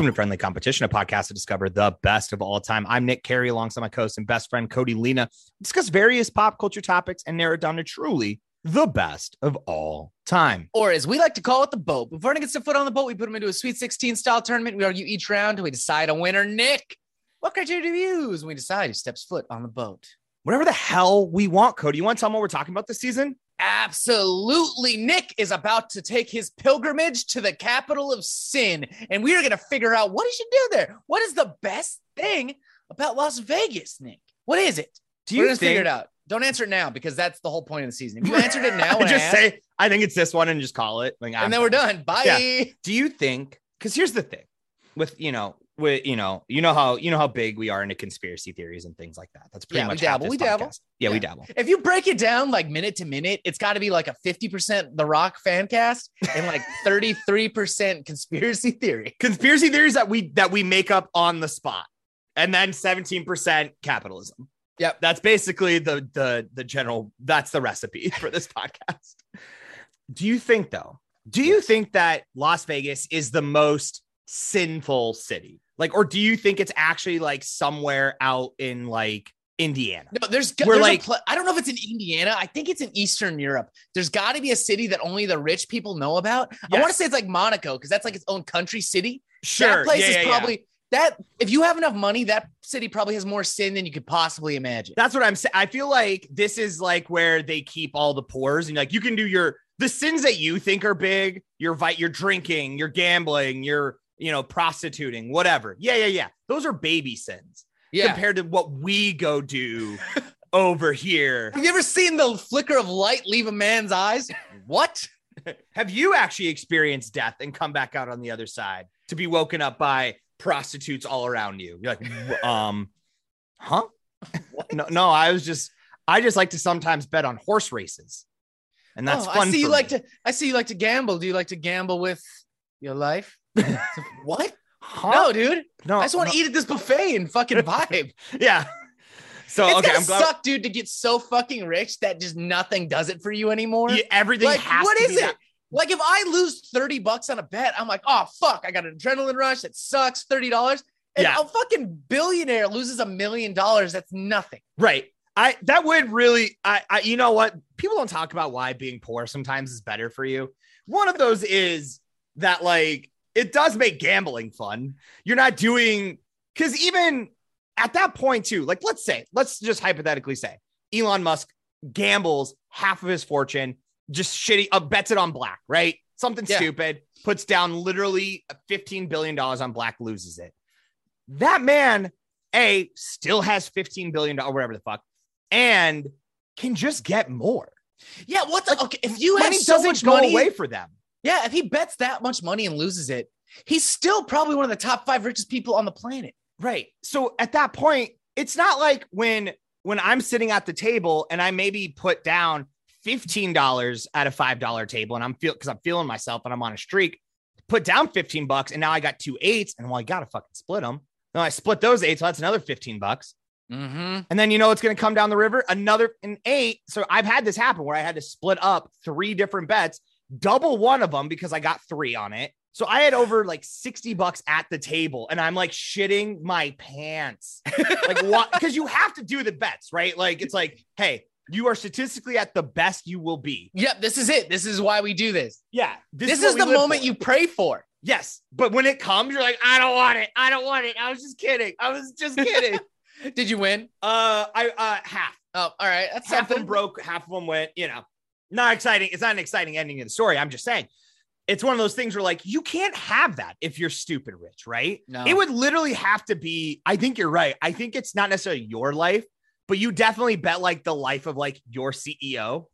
Welcome to Friendly Competition, a podcast to discover the best of all time. I'm Nick Carey, alongside my co-host and best friend Cody Lena. Discuss various pop culture topics and narrow down to truly the best of all time. Or as we like to call it, the boat. Before anyone gets a foot on the boat, we put them into a Sweet 16 style tournament. We argue each round we decide a winner. Nick, what criteria do we use when we decide who steps foot on the boat? Whatever the hell we want, Cody. You want to tell them what we're talking about this season? Absolutely. Nick is about to take his pilgrimage to the capital of sin, and we are going to figure out what he should do there. What is the best thing about Las Vegas, Nick? What is it? Do We're you going to think? figure it out. Don't answer it now because that's the whole point of the season. If you answered it now, I just asked, say I think it's this one and just call it. Like, I'm and then we're done. Bye. Yeah. Do you think? Because here's the thing, with you know, with you know, you know how you know how big we are into conspiracy theories and things like that. That's pretty Yeah, much half dabble, we dabble. podcast. Yeah, we Yeah. dabble. If you break it down like minute to minute, it's got to be like a 50% The Rock fan cast and like 33% conspiracy theory. Conspiracy theories that we that we make up on the spot, and then 17% capitalism. Yep. That's basically the the the general. That's the recipe for this podcast. Do you think though? Do you think that Las Vegas is the most sinful city? Like, or do you think it's actually like somewhere out in like Indiana? No, there's, We're there's like- a pla- I don't know if it's in Indiana. I think it's in Eastern Europe. There's got to be a city that only the rich people know about. I want to say it's like Monaco because that's like its own country city. Sure. That place yeah, is yeah, yeah. probably that. If you have enough money, that city probably has more sin than you could possibly imagine. That's what I'm saying. I feel like this is like where they keep all the pores, and like you can do your the sins that you think are big. Your vi- you're drinking, you're gambling, you're you know prostituting, whatever. Yeah, yeah, yeah. Those are baby sins yeah. compared to what we go do over here. have you ever seen the flicker of light leave a man's eyes? What? Have you actually experienced death and come back out on the other side to be woken up by prostitutes all around you? You're like, um, huh? no, no. I was just, I just like to sometimes bet on horse races, and that's Oh, fun. I see you for like to. I see you like to gamble. Do you like to gamble with your life? what? Huh? No, dude. no. I just want no. to eat at this buffet and fucking vibe. Yeah. So it's okay, I'm glad suck, dude, to get so fucking rich that just nothing does it for you anymore. Yeah, everything like, what is it? that- Like, if I lose 30 bucks on a bet, I'm like, oh, fuck, I got an adrenaline rush. That sucks. $30. And Yeah. a fucking billionaire loses a million dollars. That's nothing. Right. I that would really I, I you know what? People don't talk about why being poor sometimes is better for you. One of those is that like it does make gambling fun. You're not doing cuz even at that point too, like let's say, let's just hypothetically say Elon Musk gambles half of his fortune, just shitty uh, bets it on black, right? Something Yeah. stupid, puts down literally 15 billion dollars on black, loses it. That man a still has 15 billion dollars whatever the fuck and can just get more Yeah, what the? Okay, if you have money so doesn't much go money, away for them yeah, if he bets that much money and loses it, he's still probably one of the top five richest people on the planet. right so at that point it's not like when when i'm sitting at the table and i maybe put down $15 at a $5 table and i'm feel because i'm feeling myself and i'm on a streak put down 15 bucks and now i got two eights and well i gotta fucking split them no i split those eight so that's another 15 bucks Mm-hmm. And then you know it's going to come down the river? Another an eight. So I've had this happen where I had to split up three different bets, double one of them because I got three on it. So I had over like 60 bucks at the table and I'm like shitting my pants. like what? Because you have to do the bets, right? Like it's like, hey, you are statistically at the best you will be. Yep, this is it. This is why we do this. Yeah. This, is we the moment for. you pray for. Yes. But when it comes, you're like, I don't want it. I don't want it. I was just kidding. I was just kidding. Did you win? uh, I, uh, half. Oh, all right. That's half of them something. broke, half of them went, you know, not exciting. It's not an exciting ending of the story. I'm just saying it's one of those things where like you can't have that if you're stupid rich, right? No. It would literally have to be, I think you're right. I think it's not necessarily your life, but you definitely bet like the life of like your CEO.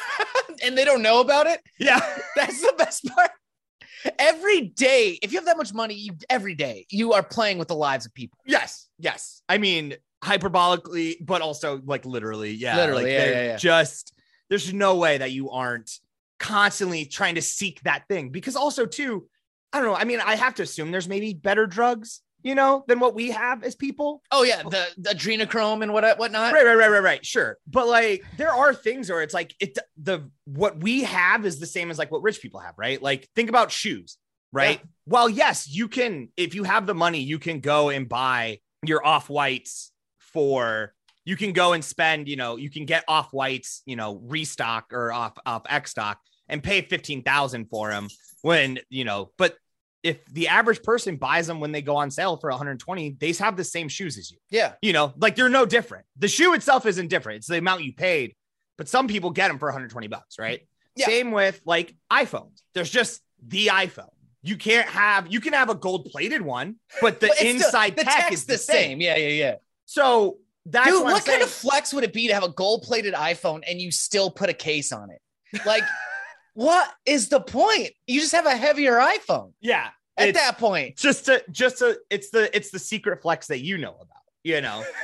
and they don't know about it. Yeah. That's the best part. Every day, if you have that much money, you every day you are playing with the lives of people. yes. Yes. I mean, hyperbolically, but also like literally. Yeah. Literally, like, yeah, yeah, yeah. Just, there's no way that you aren't constantly trying to seek that thing. Because also too i don't know i mean i have to assume there's maybe better drugs you know than what we have as people. Oh yeah, the, the adrenochrome and what whatnot. right right right right right. Sure. But like there are things where it's like it the what we have is the same as like what rich people have right? Like think about shoes right? Well, yes, you can, if you have the money, you can go and buy your off whites for, you can go and spend, you know, you can get off whites, you know, restock or off, off X stock and pay 15,000 for them when, you know, but if the average person buys them when they go on sale for 120, they have the same shoes as you. Yeah. You know, like you're no different. The shoe itself isn't different. It's the amount you paid, but some people get them for 120 bucks, right? Yeah. Same with like iPhones. There's just the iPhone. You can't have you can have a gold plated one, but the But still- inside the tech is the same. Yeah, yeah, yeah. So that's Dude, what, what, kind of flex would it be to have a gold plated iPhone and you still put a case on it? Like, what is the point? You just have a heavier iPhone yeah. at that point. just to just to it's the it's the secret flex that you know about, you know.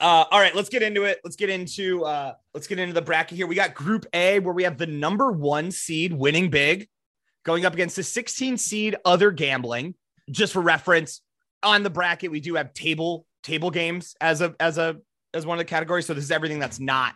Uh, all right, let's get into it. Let's get into uh, let's get into the bracket here. We got Group A where we have the number one seed winning big, going up against the 16 seed other gambling. Just for reference, on the bracket we do have table table games as a as a as one of the categories. So this is everything that's not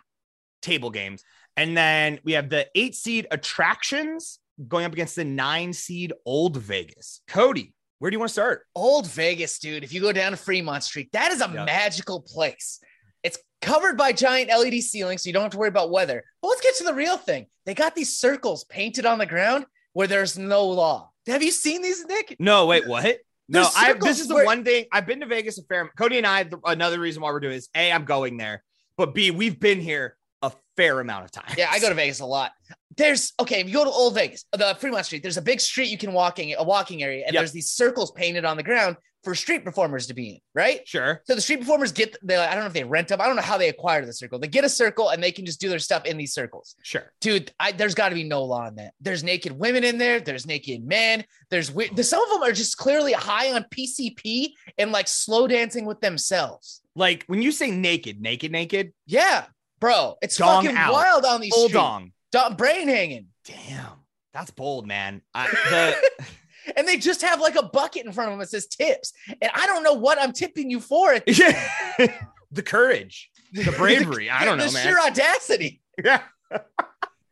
table games. And then we have the eight seed attractions going up against the nine seed Old Vegas. Cody, where do you want to start? Old Vegas, dude. If you go down to Fremont Street, that is a Yeah. magical place. It's covered by giant LED ceilings, so you don't have to worry about weather. But let's get to the real thing. They got these circles painted on the ground where there's no law. Have you seen these, Nick? No, wait, what? No, I, this is the where- one thing I've been to Vegas a fair. Cody and I, the, another reason why we're doing this, a, I'm going there, but b, we've been here a fair amount of time. Yeah, I go to Vegas a lot. There's okay. If you go to Old Vegas, the Fremont Street, there's a big street you can walk in, a walking area, and Yep. there's these circles painted on the ground for street performers to be in, right? sure. So the street performers get they I don't know if they rent them. I don't know how they acquire the circle. They get a circle and they can just do their stuff in these circles. Sure. Dude, I, there's got to be no law in that. There's naked women in there. There's naked men. There's weird. Some of them are just clearly high on PCP and like slow dancing with themselves. Like when you say naked, naked, naked, Yeah, bro, it's Dong fucking out. wild on these full streets. dong. Dong- brain hanging. Damn, that's bold, man. I, the, and they just have like a bucket in front of them that says tips. And I don't know what I'm tipping you for. This the courage, the bravery. I don't know, the man. sheer audacity. yeah.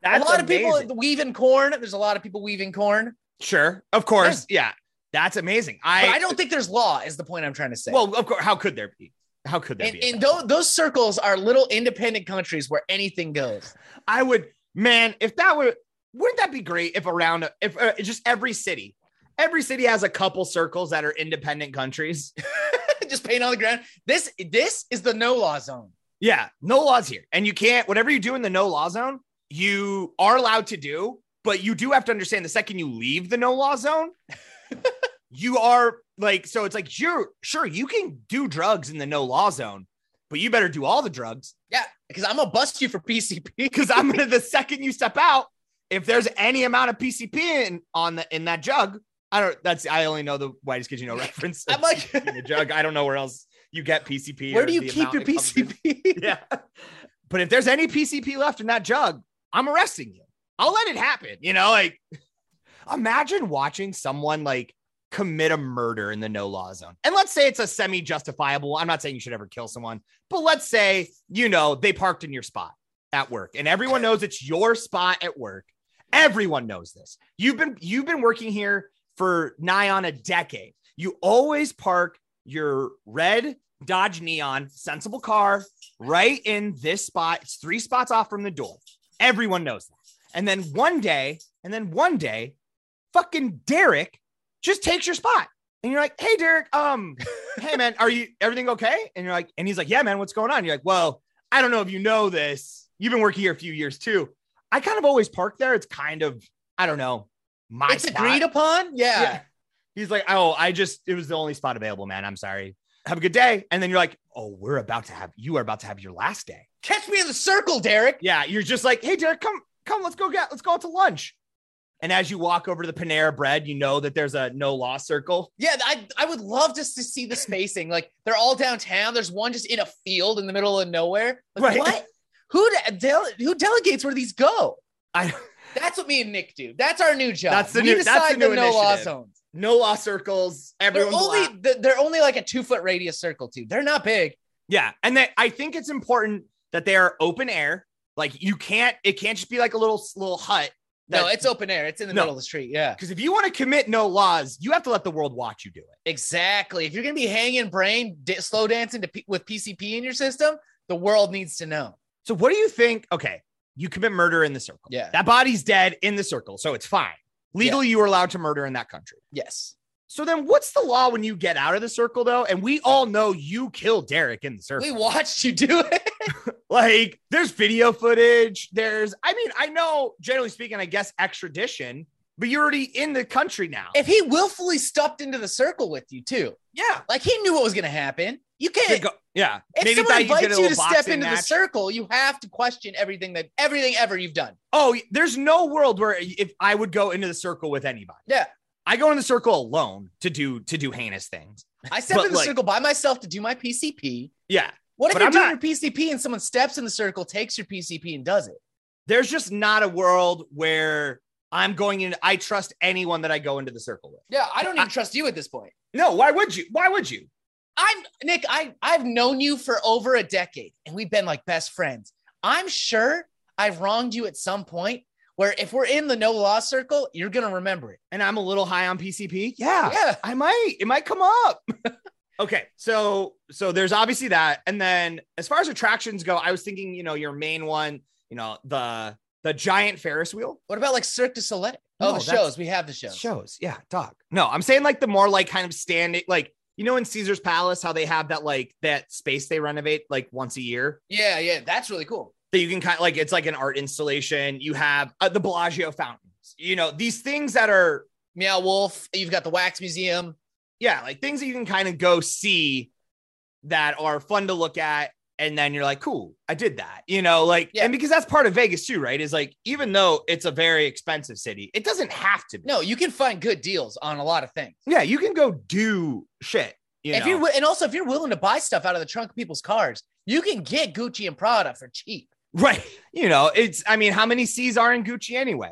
That's a lot of people weaving corn. There's a lot of people weaving corn. Sure, of course. Yeah, that's amazing. I, But I don't think there's law, is the point I'm trying to say. Well, of course. How could there be? How could there and, be? and those circles are little independent countries where anything goes. I would, man, if that would, wouldn't that be great if around, if uh, just every city, every city has a couple circles that are independent countries. just paint on the ground. This this is the no law zone. Yeah, no laws here. And you can't, whatever you do in the no law zone, you are allowed to do, but you do have to understand the second you leave the no law zone, you are like, so it's like, sure, sure, you can do drugs in the no law zone, but you better do all the drugs Yeah, because I'm gonna bust you for PCP. because I'm gonna, the second you step out, if there's any amount of PCP in on the in that jug, I don't. That's I only know the whitest kid you know reference. I'm like- in the jug. I don't know where else you get PCP. Where do you keep your it comes in. PCP? Yeah, but if there's any PCP left in that jug, I'm arresting you. I'll let it happen. You know, like imagine watching someone like commit a murder in the no law zone. And let's say it's a semi justifiable. I'm not saying you should ever kill someone, but let's say, you know, they parked in your spot at work and everyone knows it's your spot at work. Everyone knows this. You've been you've been working here for nigh on a decade. You always park your red Dodge Neon sensible car right in this spot. It's three spots off from the door. Everyone knows that. And then one day, and then one day, fucking Derek just takes your spot. And you're like, hey, Derek, um, hey man, are you everything okay? And you're like, and he's like, Yeah, man, what's going on? You're like, Well, I don't know if you know this. You've been working here a few years too. I kind of always park there. It's kind of, I don't know, my it's spot. agreed upon. Yeah. Yeah. He's like, Oh, I just it was the only spot available, man. I'm sorry. Have a good day. And then you're like, Oh, we're about to have you are about to have your last day. Catch me in the circle, Derek. Yeah, you're just like, hey, Derek, come, come, let's go get, let's go out to lunch. And as you walk over to the Panera Bread, you know that there's a no law circle. Yeah, I, I would love just to see the spacing. Like they're all downtown. There's one just in a field in the middle of nowhere. Like, Right. What? Who de- dele- who delegates where these go? I That's what me and Nick do. That's our new job. That's the we new- decide that's the new no law zones. no law circles. They're Everyone's only allowed- they're only like a two foot radius circle too. They're not big. yeah, and they, I think it's important that they are open air. Like you can't, it can't just be like a little little hut no, it's open air. It's in the No. middle of the street. Yeah. because if you want to commit no laws, you have to let the world watch you do it. Exactly. If you're gonna be hanging brain di- slow dancing to P- with PCP in your system, the world needs to know. So what do you think? Okay, you commit murder in the circle. Yeah. That body's dead in the circle, so it's fine. Legally, you are allowed to murder in that country. Yes. So then what's the law when you get out of the circle though? And we all know you killed Derek in the circle. We watched you do it. Like there's video footage. There's, I mean, I know generally speaking, I guess extradition, but you're already in the country now. if he willfully stepped into the circle with you too, yeah. like he knew what was gonna happen. You can't. go- yeah. If Maybe someone thought you'd get a invites you to step into the circle, you have to question everything that everything ever you've done. Oh, there's no world where if I would go into the circle with anybody. Yeah. I go in the circle alone to do to do heinous things. I step But, in the like- circle by myself to do my PCP. Yeah. What if But you're I'm doing not- your PCP and someone steps in the circle, takes your PCP, and does it? There's just not a world where I'm going in. I trust anyone that I go into the circle with. Yeah, I don't even I- trust you at this point. No, why would you? Why would you? I'm Nick. I I've known you for over a decade, and we've been like best friends. I'm sure I've wronged you at some point. Where if we're in the no law circle, you're gonna remember it. And I'm a little high on PCP. Yeah. Yeah. I might. It might come up. okay. So so there's obviously that. And then as far as attractions go, I was thinking, you know, your main one, you know, the the giant Ferris wheel. What about like Cirque du Soleil? Oh, No, the shows. We have the shows. Shows. Yeah, dog. No, I'm saying like the more like kind of standing, like you know, in Caesar's Palace, how they have that like that space they renovate like once a year. Yeah, yeah, that's really cool. that you can kind of like it's like an art installation. You have uh, the Bellagio fountains. You know these things that are Meow Wolf. You've got the Wax Museum. Yeah like things that you can kind of go see that are fun to look at, and then you're like, cool, I did that. You know, like Yeah. and because that's part of Vegas too, right? Is like even though it's a very expensive city, it doesn't have to be. No, you can find good deals on a lot of things. yeah, you can go do shit. You if know? you're and also if you're willing to buy stuff out of the trunk of people's cars, you can get Gucci and Prada for cheap. right, you know, it's I mean, how many C's are in Gucci anyway?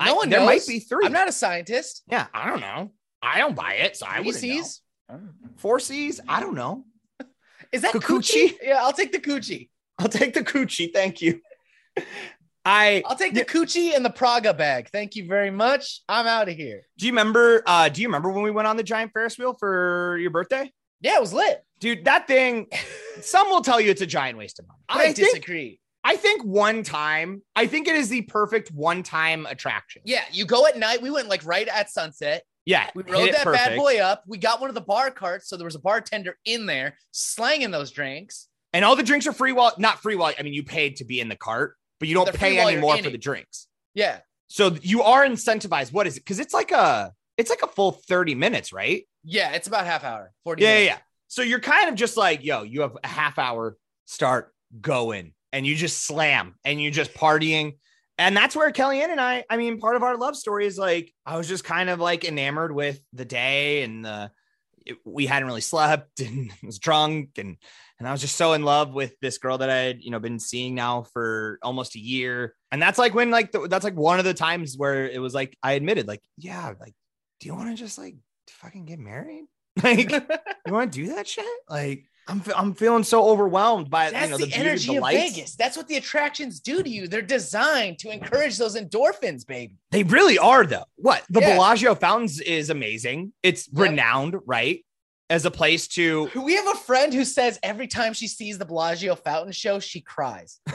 No I- one there knows. might be three. I'm not a scientist. Yeah, I don't know. I don't buy it, so I Three would see. Cs? Four C's? I don't know. Is that Kikuchi? Gucci? Yeah, I'll take the Gucci. I'll take the coochie. Thank you. I I'll take the Gucci and the Prada bag. Thank you very much. I'm out of here. do you remember uh do you remember when we went on the giant Ferris wheel for your birthday? Yeah, it was lit. Dude, that thing some will tell you it's a giant waste of money. But I, I, think disagree. I think one time, I think it is the perfect one-time attraction. Yeah, you go at night. We went like right at sunset. Yeah. We rode that bad boy up. We got one of the bar carts, so there was a bartender in there slanging those drinks. And all the drinks are free while not free while I mean you paid to be in the cart, but you don't They're pay anymore for the drinks. Yeah, So you are incentivized. What is it? Because it's like a it's like a full 30 minutes, right? yeah, it's about half hour, forty. Yeah, yeah, minutes. yeah. So you're kind of just like, yo, you have a half hour start going and you just slam and you're just partying. And that's where Kellyanne and I, I mean, part of our love story is like, I was just kind of like enamored with the day and the, it- we hadn't really slept and was drunk and, and I was just so in love with this girl that I had, you know, been seeing now for almost a year. And that's like when, like, the, that's like one of the times where it was like, I admitted, like, yeah, like, do you want to just like fucking get married? Like, you want to do that shit? Like, I'm I'm feeling so overwhelmed by That's you know the, the, energy of the of lights. Vegas. That's what the attractions do to you. They're designed to encourage those endorphins, baby. They really are though. What the Yeah. Bellagio fountains is amazing. It's Yep. renowned, right, as a place to. We have a friend who says every time she sees the Bellagio fountain show, she cries.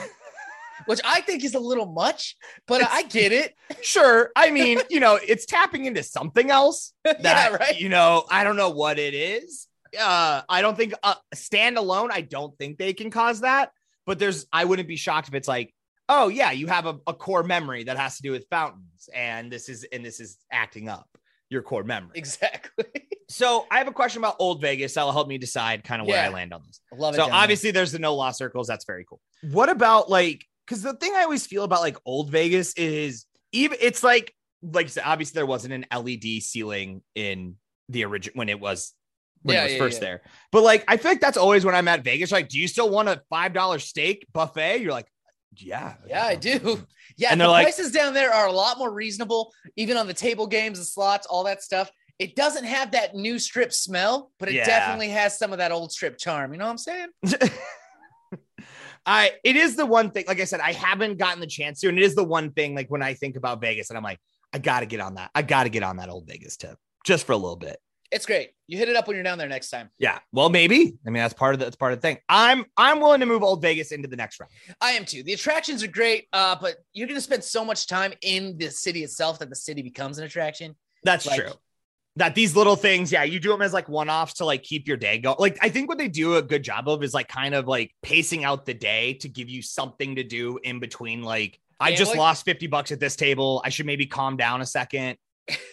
Which I think is a little much, but I get it. Sure, I mean, you know, it's tapping into something else. That, yeah, right. You know, I don't know what it is. Uh, I don't think uh, standalone. I don't think they can cause that. But there's, I wouldn't be shocked if it's like, oh yeah, you have a, a core memory that has to do with fountains, and this is and this is acting up your core memory. Exactly. So I have a question about Old Vegas that'll help me decide kind of where I land on this. I love it. So there. obviously there's the no law circles. That's very cool. What about like because the thing I always feel about like old Vegas is even it's like like said, obviously there wasn't an LED ceiling in the original when it was when Yeah, it was yeah, first yeah. there. But like I feel like that's always when I'm at Vegas. Like, do you still want a five dollar steak buffet? You're like, yeah, Yeah, I do. Yeah, And the like- prices down there are a lot more reasonable, even on the table games and slots, all that stuff. It doesn't have that new strip smell, but it Yeah. definitely has some of that old strip charm. You know what I'm saying? I it is the one thing, like I said, I haven't gotten the chance to, and it is the one thing like when I think about Vegas and I'm like, I gotta get on that. I gotta get on that old Vegas tip just for a little bit. It's great. You hit it up when you're down there next time. Yeah. Well, maybe. I mean, that's part of the, that's part of the thing. I'm I'm willing to move old Vegas into the next round. I am too. The attractions are great, uh, but you're going to spend so much time in the city itself that the city becomes an attraction. That's Like- true. That these little things, yeah, you do them as like one offs to like keep your day going. Like, I think what they do a good job of is like kind of like pacing out the day to give you something to do in between. Like, I just lost 50 bucks at this table. I should maybe calm down a second.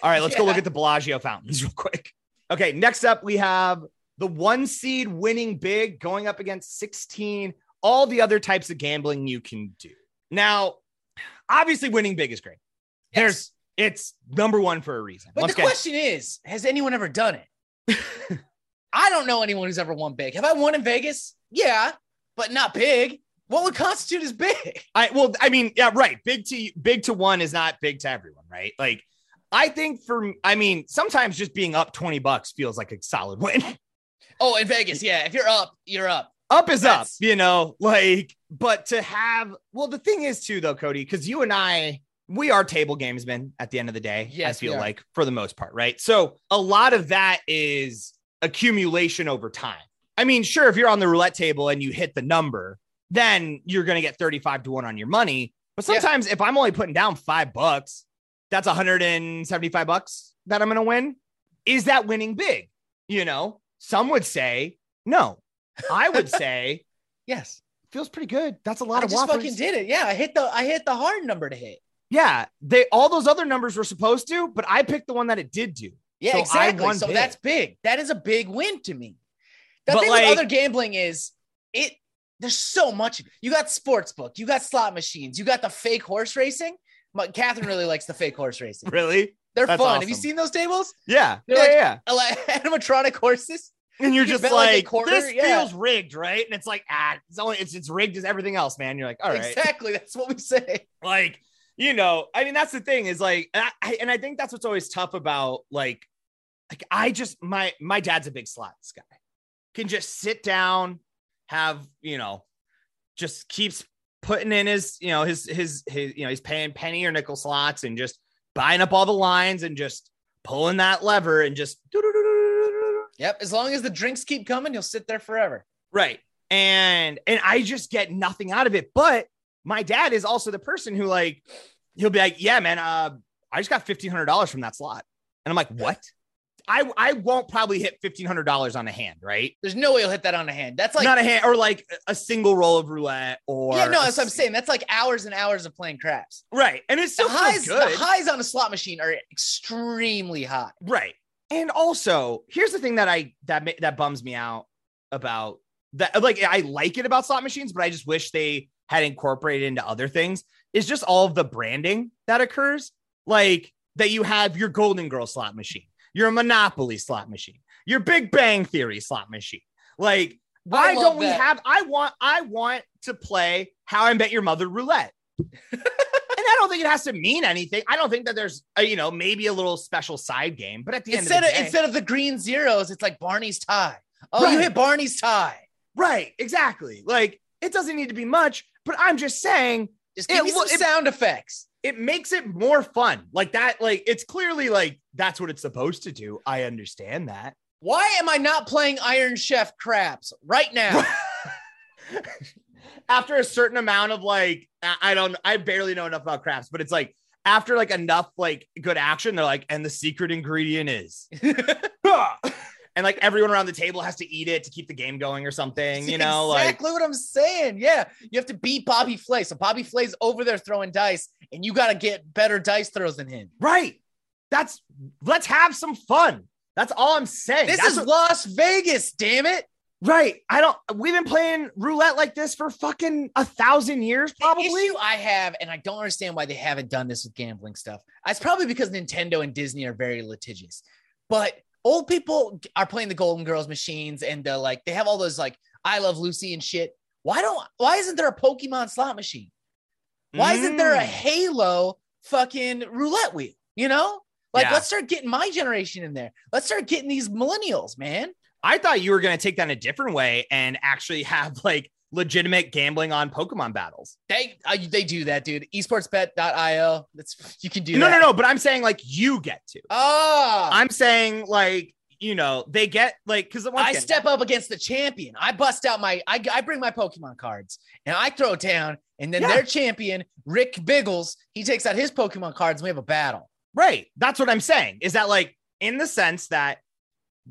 All right, let's go look at the Bellagio fountains real quick. Okay, next up, we have the one seed winning big going up against 16, all the other types of gambling you can do. Now, obviously, winning big is great. There's it's number one for a reason. But Once the question is, has anyone ever done it? I don't know anyone who's ever won big. Have I won in Vegas? Yeah, but not big. What would constitute as big? I well, I mean, yeah, right. Big to big to one is not big to everyone, right? Like, I think for I mean, sometimes just being up 20 bucks feels like a solid win. Oh, in Vegas, yeah. If you're up, you're up. up is That's- up, you know, like, but to have well, the thing is too, though, Cody, because you and I, we are table gamesmen at the end of the day. Yes, I feel like for the most part, right? So a lot of that is accumulation over time. I mean, sure, if you're on the roulette table and you hit the number, then you're going to get 35 to 1 on your money. But Yeah. sometimes if I'm only putting down five bucks, that's 175 bucks that I'm going to win. Is that winning big? You know, some would say no. I would say Yes. feels pretty good. That's a lot of. I of just waffles. fucking did it. Yeah, I hit the I hit the hard number to hit. Yeah, they all those other numbers were supposed to, but I picked the one that it did do. Yeah, So exactly. So big. that's big. That is a big win to me. The But thing like- with other gambling is it there's so much. You got sports book, you got slot machines, you got the fake horse racing. But Catherine really likes the fake horse racing. Really? They're That's fun. Have you seen those tables? Yeah. They're yeah, like- yeah. Animatronic horses. And you're you just like like, quarter, this yeah. feels rigged, right? And it's like, ah, it's only it's it's rigged as everything else, man. You're like, all right. Exactly. That's what we say. like you know i mean that's the thing is like and I, and I think that's what's always tough about like like i just my my dad's a big slots guy can just sit down have you know just keeps putting in his you know his his his you know he's paying penny or nickel slots and just buying up all the lines and just pulling that lever and just Yep. As long as the drinks keep coming, he'll sit there forever. Right. And and I just get nothing out of it. But my dad is also the person who like he'll be like, "Yeah, man, uh I just got $1500 from that slot." And I'm like, "What?" I I won't probably hit $1500 on a hand, right? There's no way you'll hit that on a hand. That's like Not a hand or like a single roll of roulette or yeah, no, that's what I'm saying. That's like hours and hours of playing craps. Right. And it The still highs, good. the highs on a slot machine are extremely high. Right. And also, here's the thing that I that that bums me out about that. Like, I like it about slot machines, but I just wish they had incorporated into other things. Is just all of the branding that occurs, like that you have your Golden Girl slot machine, your Monopoly slot machine, your Big Bang Theory slot machine. Like, why don't we that. have? I want I want to play How I Met Your Mother roulette. And I don't think it has to mean anything. I don't think that there's, a, you know, maybe a little special side game, but at the Instead end of of the day, instead of the green zeros, it's like Barney's tie. Oh, you hit Barney's tie. right, exactly. Like it doesn't need to be much, but I'm just saying Just give It me some it- sound effects. It makes it more fun. Like that, like it's clearly like that's what it's supposed to do. I understand that. Why am I not playing Iron Chef craps right now? after a certain amount of like, I don't, I barely know enough about craps, but it's like after like enough like good action, they're like, and the secret ingredient is, and like everyone around the table has to eat it to keep the game going or something, you know, like exactly what I'm saying. Yeah, you have to beat Bobby Flay. So Bobby Flay's over there throwing dice, and you got to get better dice throws than him. right. That's let's have some fun. That's all I'm saying. This That's is what- Las Vegas, damn it! right. I don't. We've been playing roulette like this for fucking a thousand years, The probably. issue I have, and I don't understand why they haven't done this with gambling stuff. It's probably because Nintendo and Disney are very litigious. But old people are playing the Golden Girls machines, and they're like they have all those like I Love Lucy and shit. Why don't? Why isn't there a Pokemon slot machine? Why isn't there a Mm. Halo fucking roulette wheel? You know, like Yeah. let's start getting my generation in there. Let's start getting these millennials, man. I thought you were going to take that in a different way and actually have like legitimate gambling on Pokemon battles. They uh, they do that, dude. Esportsbet.io. That's you can do no, that. no, no. But I'm saying like you get to. Oh, I'm saying like you know they get like because I step up against the champion. I bust out my, I, I bring my Pokemon cards and I throw it down. And then Yeah. their champion, Rick Biggles, he takes out his Pokemon cards and we have a battle. Right. That's what I'm saying. Is that like in the sense that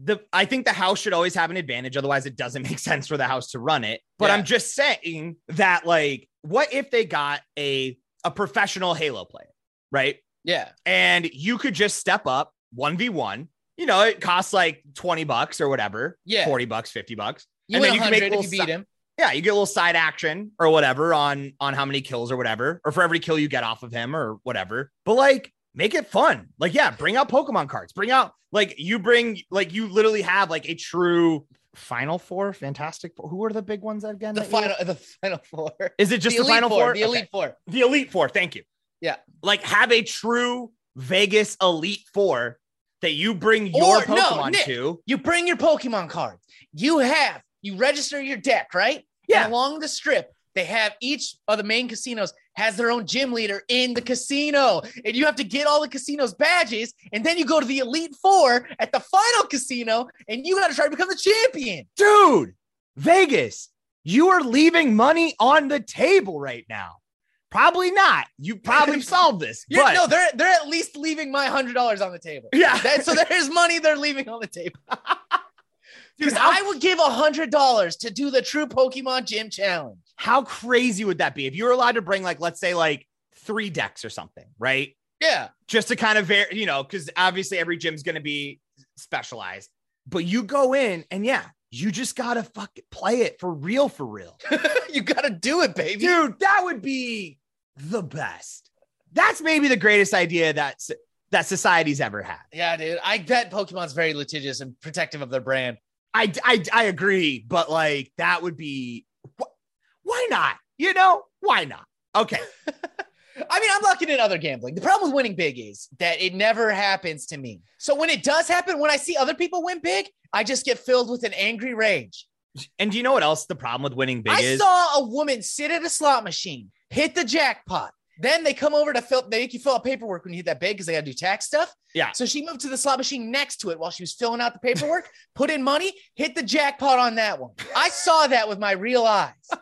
the I think the house should always have an advantage. Otherwise, it doesn't make sense for the house to run it. But Yeah. I'm just saying that like, what if they got a a professional Halo player, right? Yeah. And you could just step up one v one. You know, it costs like 20 bucks or whatever. Yeah. 40 bucks, 50 bucks. You And then you can make 100 if you little beat si- him. Yeah, you get a little side action or whatever on on how many kills or whatever, or for every kill you get off of him or whatever. But like, make it fun. Like, yeah, bring out Pokemon cards. Bring out like you bring like you literally have like a true Final Four, Fantastic. Four. Who are the big ones again? The final, the final four. Is it just the the, Final four, Four? The elite Okay. four. The Elite Four. Thank you. Yeah. Like have a true Vegas Elite Four that you bring your Or, no, Pokemon Nick, to. You bring your Pokemon cards. You have, you register your deck, right? Yeah. And along the strip, they have each of the main casinos has their own gym leader in the casino. And you have to get all the casino's badges. And then you go to the Elite Four at the final casino and you got to try to become the champion. dude, Vegas, you are leaving money on the table right now. Probably not. You probably solved this, You're, but no, they're they're at least leaving my hundred dollars on the table. yeah, That, so there's money they're leaving on the table. dude, how, I would give a hundred dollars to do the true Pokemon Gym Challenge. how crazy would that be if you were allowed to bring like, let's say, like three decks or something, right? Yeah. Just to kind of, ver- you know, because obviously every gym's going to be specialized, but you go in and yeah, you just gotta fucking play it for real, for real. you gotta do it, baby. dude that would be the best that's maybe the greatest idea that s- that society's ever had Yeah, dude. I bet Pokemon's very litigious and protective of their brand. i i, I agree but like that would be wh- why not you know why not okay I mean, I'm looking at other gambling. The problem with winning big is that it never happens to me. So when it does happen, when I see other people win big, I just get filled with an angry rage. and do you know what else the problem with winning big I is I saw a woman sit at a slot machine, hit the jackpot. Then they come over to fill, they make you fill out paperwork when you hit that big because they got to do tax stuff. Yeah. So she moved to the slot machine next to it while she was filling out the paperwork, put in money, hit the jackpot on that one. I saw that with my real eyes. and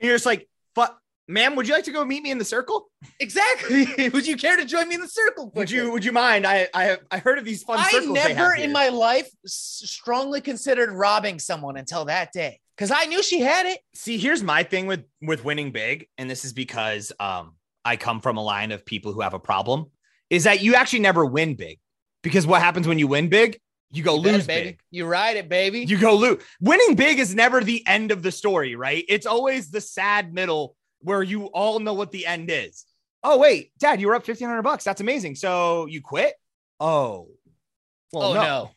you're just like fuck ma'am would you like to go meet me in the circle Exactly. Would you care to join me in the circle? would you would you mind i i have i heard of these fun I circles they never in my life strongly considered robbing someone until that day because I knew she had it. see here's my thing with with winning big and this is because um i come from a line of people who have a problem is that you actually never win big because what happens when you win big you go You lose it, baby. big You ride it, baby. you go lose winning big is never the end of the story right it's always the sad middle where you all know what the end is oh wait dad you were up 1500 bucks that's amazing so you quit oh well oh no no.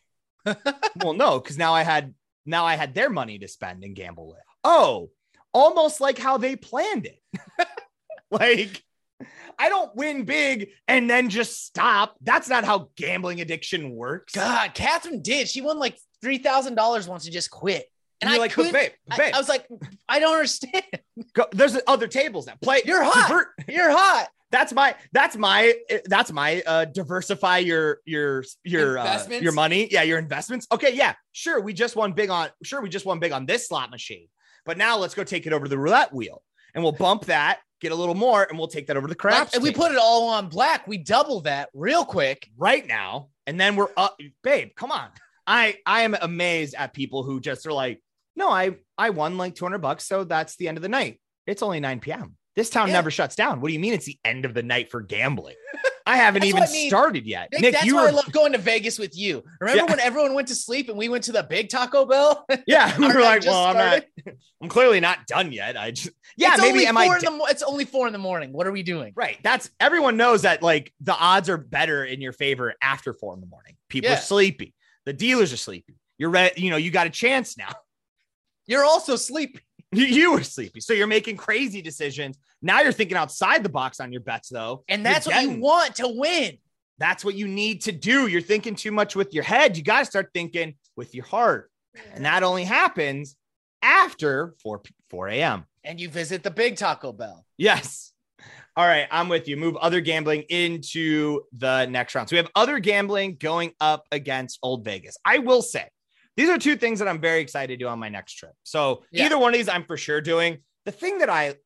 well, no, because now I had now I had their money to spend and gamble with. Oh, almost like how they planned it. like I don't win big and then just stop. That's not how gambling addiction works. God, Catherine did. She won like three thousand dollars once and just quit. And You're I like, couldn't. babe, I, babe, I was like, I don't understand. go, there's other tables now. Play. You're hot. divert- You're hot. That's my that's my that's my uh diversify your your your uh, your money. Yeah, your investments. Okay, yeah, sure. We just won big on sure we just won big on this slot machine. But now let's go take it over to the roulette wheel and we'll bump that, get a little more, and we'll take that over to the craps. Like, and we put it all on black. We double that real quick. right now, and then we're up. Babe, come on. I I am amazed at people who just are like, no, I I won like 200 bucks, so that's the end of the night. It's only 9 p.m. This town Yeah. never shuts down. What do you mean it's the end of the night for gambling? I haven't even I mean. started yet. Nick, Nick, that's you why were I love going to Vegas with you. Remember Yeah. when everyone went to sleep and we went to the big Taco Bell? yeah. We were like, well, I'm not. I'm clearly not done yet. I just yeah, it's maybe am four I in the mo- it's only four in the morning. What are we doing? Right. That's everyone knows that like the odds are better in your favor after four in the morning. People Yeah. are sleepy. The dealers are sleepy. You're ready. You know, you got a chance now. You're also sleepy. You- were sleepy. So you're making crazy decisions. Now you're thinking outside the box on your bets, though. And that's what you want to win. That's what you need to do. You're thinking too much with your head. You got to start thinking with your heart. And that only happens after 4, 4 a.m. And you visit the big Taco Bell. Yes. All right, I'm with you. Move other gambling into the next round. So we have other gambling going up against Old Vegas. I will say these are two things that I'm very excited to do on my next trip. So Yeah. either one of these I'm for sure doing. The thing that I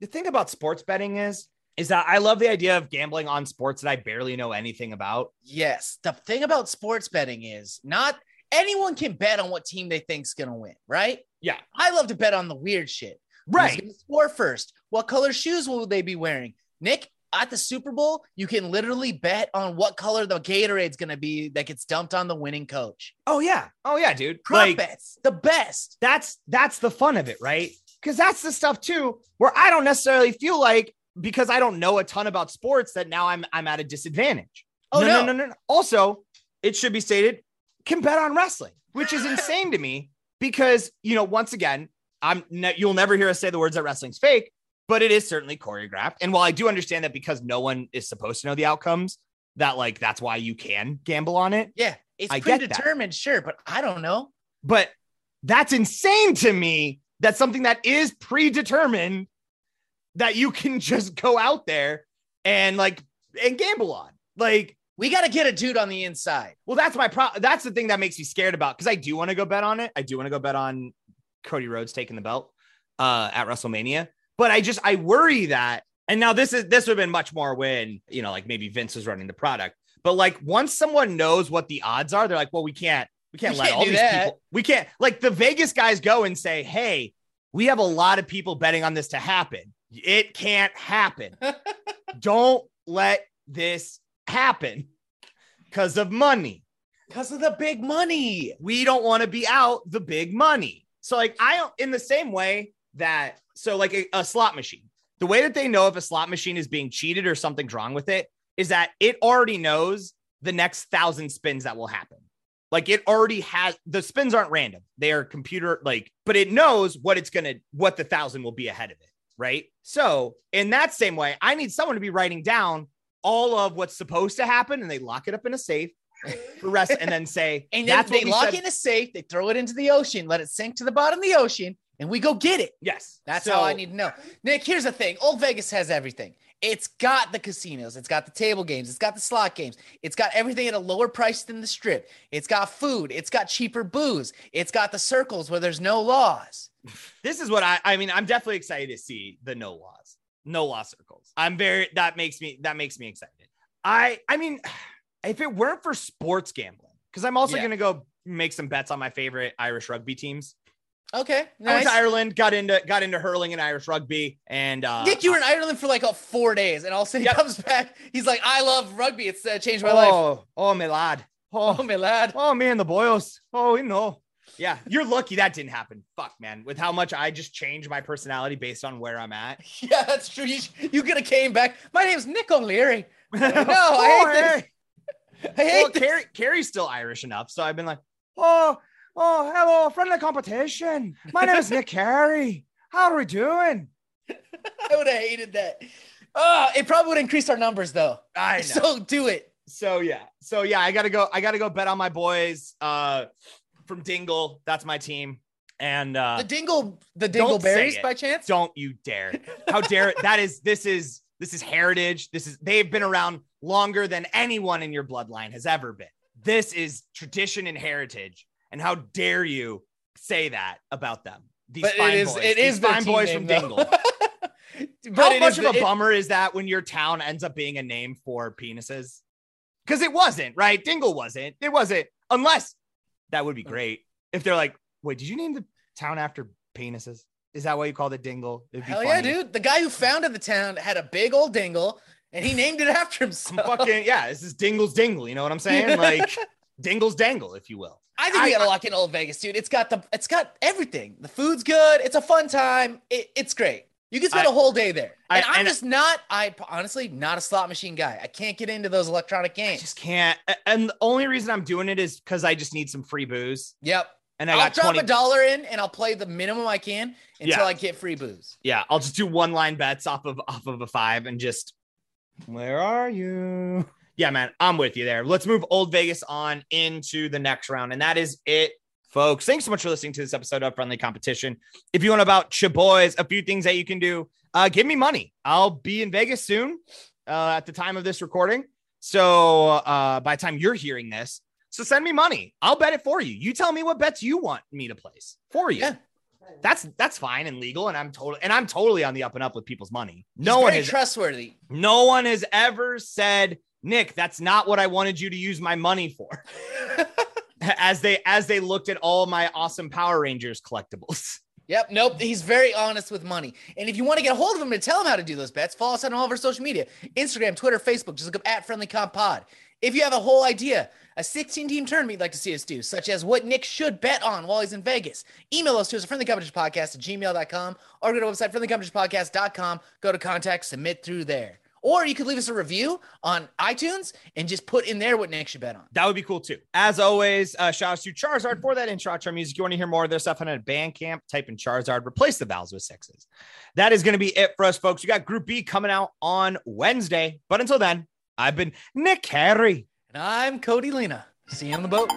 the thing about sports betting is is that I love the idea of gambling on sports that I barely know anything about. Yes. The thing about sports betting is not anyone can bet on what team they think's going to win, right? Yeah. I love to bet on the weird shit. Who's gonna score first? What color shoes will they be wearing? Nick, at the Super Bowl, you can literally bet on what color the Gatorade's going to be that gets dumped on the winning coach. Oh yeah. Oh yeah, dude. Prop Like bets, the best. that's that's the fun of it, right? Because that's the stuff too where I don't necessarily feel like because I don't know a ton about sports that now I'm I'm at a disadvantage. Oh, no, no. no, no, no. Also, it should be stated, can bet on wrestling, which is insane to me because you know, once again, I'm ne- you'll never hear us say the words that wrestling's fake, but it is certainly choreographed. And while I do understand that because no one is supposed to know the outcomes, that like that's why you can gamble on it. Yeah, it's I predetermined, sure, but I don't know. But that's insane to me. That's something that is predetermined that you can just go out there and like and gamble on. Like, We got to get a dude on the inside. well, that's my problem. That's the thing that makes me scared about because I do want to go bet on it. I do want to go bet on Cody Rhodes taking the belt uh at WrestleMania. But I just I worry that, and now this is this would have been much more when you know, like maybe Vince was running the product. But like once someone knows what the odds are, they're like, well, we can't we can't We let can't all these that. people we can't like the Vegas guys go and say, hey, we have a lot of people betting on this to happen. It can't happen. Don't let this happen because of money Because of the big money. we don't want to be out the big money. So like I don't in the same way that so like a, a slot machine, the way that they know if a slot machine is being cheated or something's wrong with it is that it already knows the next thousand spins that will happen. Like it already has the spins aren't random. They are computer like, but it knows what it's gonna what the thousand will be ahead of it. Right. So in that same way, I need someone to be writing down all of what's supposed to happen and they lock it up in a safe for rest and then say And that's then what they lock said- in a safe, they throw it into the ocean, let it sink to the bottom of the ocean, and we go get it. Yes. That's So- how I need to know. Nick, here's the thing Old Vegas has everything. It's got the casinos, it's got the table games, it's got the slot games, it's got everything at a lower price than the strip. It's got food, it's got cheaper booze, it's got the circles where there's no laws. This is what I I mean, I'm definitely excited to see the no laws. No law circles. I'm very that makes me that makes me excited. I I mean, if it weren't for sports gambling, because I'm also Yeah. gonna go make some bets on my favorite Irish rugby teams. Okay, I went to Ireland, got into got into hurling and Irish rugby, and uh Nick, you were in Ireland for like a four days, and all of a sudden he Yep. comes back. He's like, I love rugby. It's uh, changed my life. oh, oh my lad. Oh, Oh, my lad. oh man, the boys. Oh, you know. Yeah, you're lucky that didn't happen. Fuck, man. With how much I just changed my personality based on where I'm at. Yeah, that's true. You, you could have came back. My name's Nick O'Leary. no, I hate this. I hate well, this. Carey, Carey's still Irish enough, so I've been like, oh, oh, hello, friendly competition. My name is Nick Carey. How are we doing? I would have hated that. Oh, it probably would increase our numbers though. I know. So, do it. So yeah, so yeah, I gotta go. I gotta go bet on my boys uh, from Dingle. That's my team. And uh, The dingle, the Don't say dingleberries by chance? don't you dare! How dare that is this is this is heritage. This is they've been around longer than anyone in your bloodline has ever been. This is tradition and heritage. And how dare you say that about them? These But fine is boys, it is fine boys name, from though. Dingle. but How much is of a it- bummer is that when your town ends up being a name for penises? Because it wasn't, right? Dingle wasn't. It wasn't, unless that would be Mm. great. If they're like, wait, did you name the town after penises? Is that why you called it Dingle? It'd be Hell yeah, dude. The guy who founded the town had a big old dingle and he named it after I'm himself. fucking yeah, this is Dingle's Dingle. You know what I'm saying? Like Dingle's Dangle, if you will. I think we gotta lock in Old Vegas, dude. It's got the it's got everything. The food's good. It's a fun time. It, it's great. You can spend I- a whole day there. I- And I'm and- just not. I honestly not a slot machine guy. I can't get into those electronic I games. just can't. And the only reason I'm doing it is because I just need some free booze. Yep. And I I'll got drop 20. a dollar in and I'll play the minimum I can until Yeah. I get free booze. yeah, I'll just do one line bets off of off of a five and just where are you? Yeah, man, I'm with you there. Let's move Old Vegas on into the next round, and that is it folks. Thanks so much for listening to this episode of Friendly Competition. If you want about Chaboys, a few things that you can do, uh, give me money. I'll be in Vegas soon uh, at the time of this recording. So uh, by the time you're hearing this, so send me money. I'll bet it for you. You tell me what bets you want me to place for you. Yeah. That's that's fine and legal, and I'm totally and I'm totally on the up and up with people's money. No He's one has trustworthy. no one has ever said, Nick, that's not what I wanted you to use my money for. as they as they looked at all my awesome Power Rangers collectibles. Yep. Nope. He's very honest with money. And if you want to get a hold of him to tell him how to do those bets, follow us on all of our social media Instagram, Twitter, Facebook. Just look up at Friendly Comp Pod. If you have a whole idea, a 16 team tournament you'd like to see us do, such as what Nick should bet on while he's in Vegas, email us to us at friendlycompetitionpodcast at gmail.com or go to our website, friendlycompetitionpodcast.com. Go to contact, submit through there. Or you could leave us a review on iTunes and just put in there what Nick should bet on. That would be cool too. As always, uh, shout out to Charizard for that intro outro music. You want to hear more of their stuff on a Bandcamp, type in Charizard, replace the vowels with sixes. That is going to be it for us, folks. We got Group B coming out on Wednesday. But until then, I've been Nick Carey. And I'm Cody Lena. See you on the boat.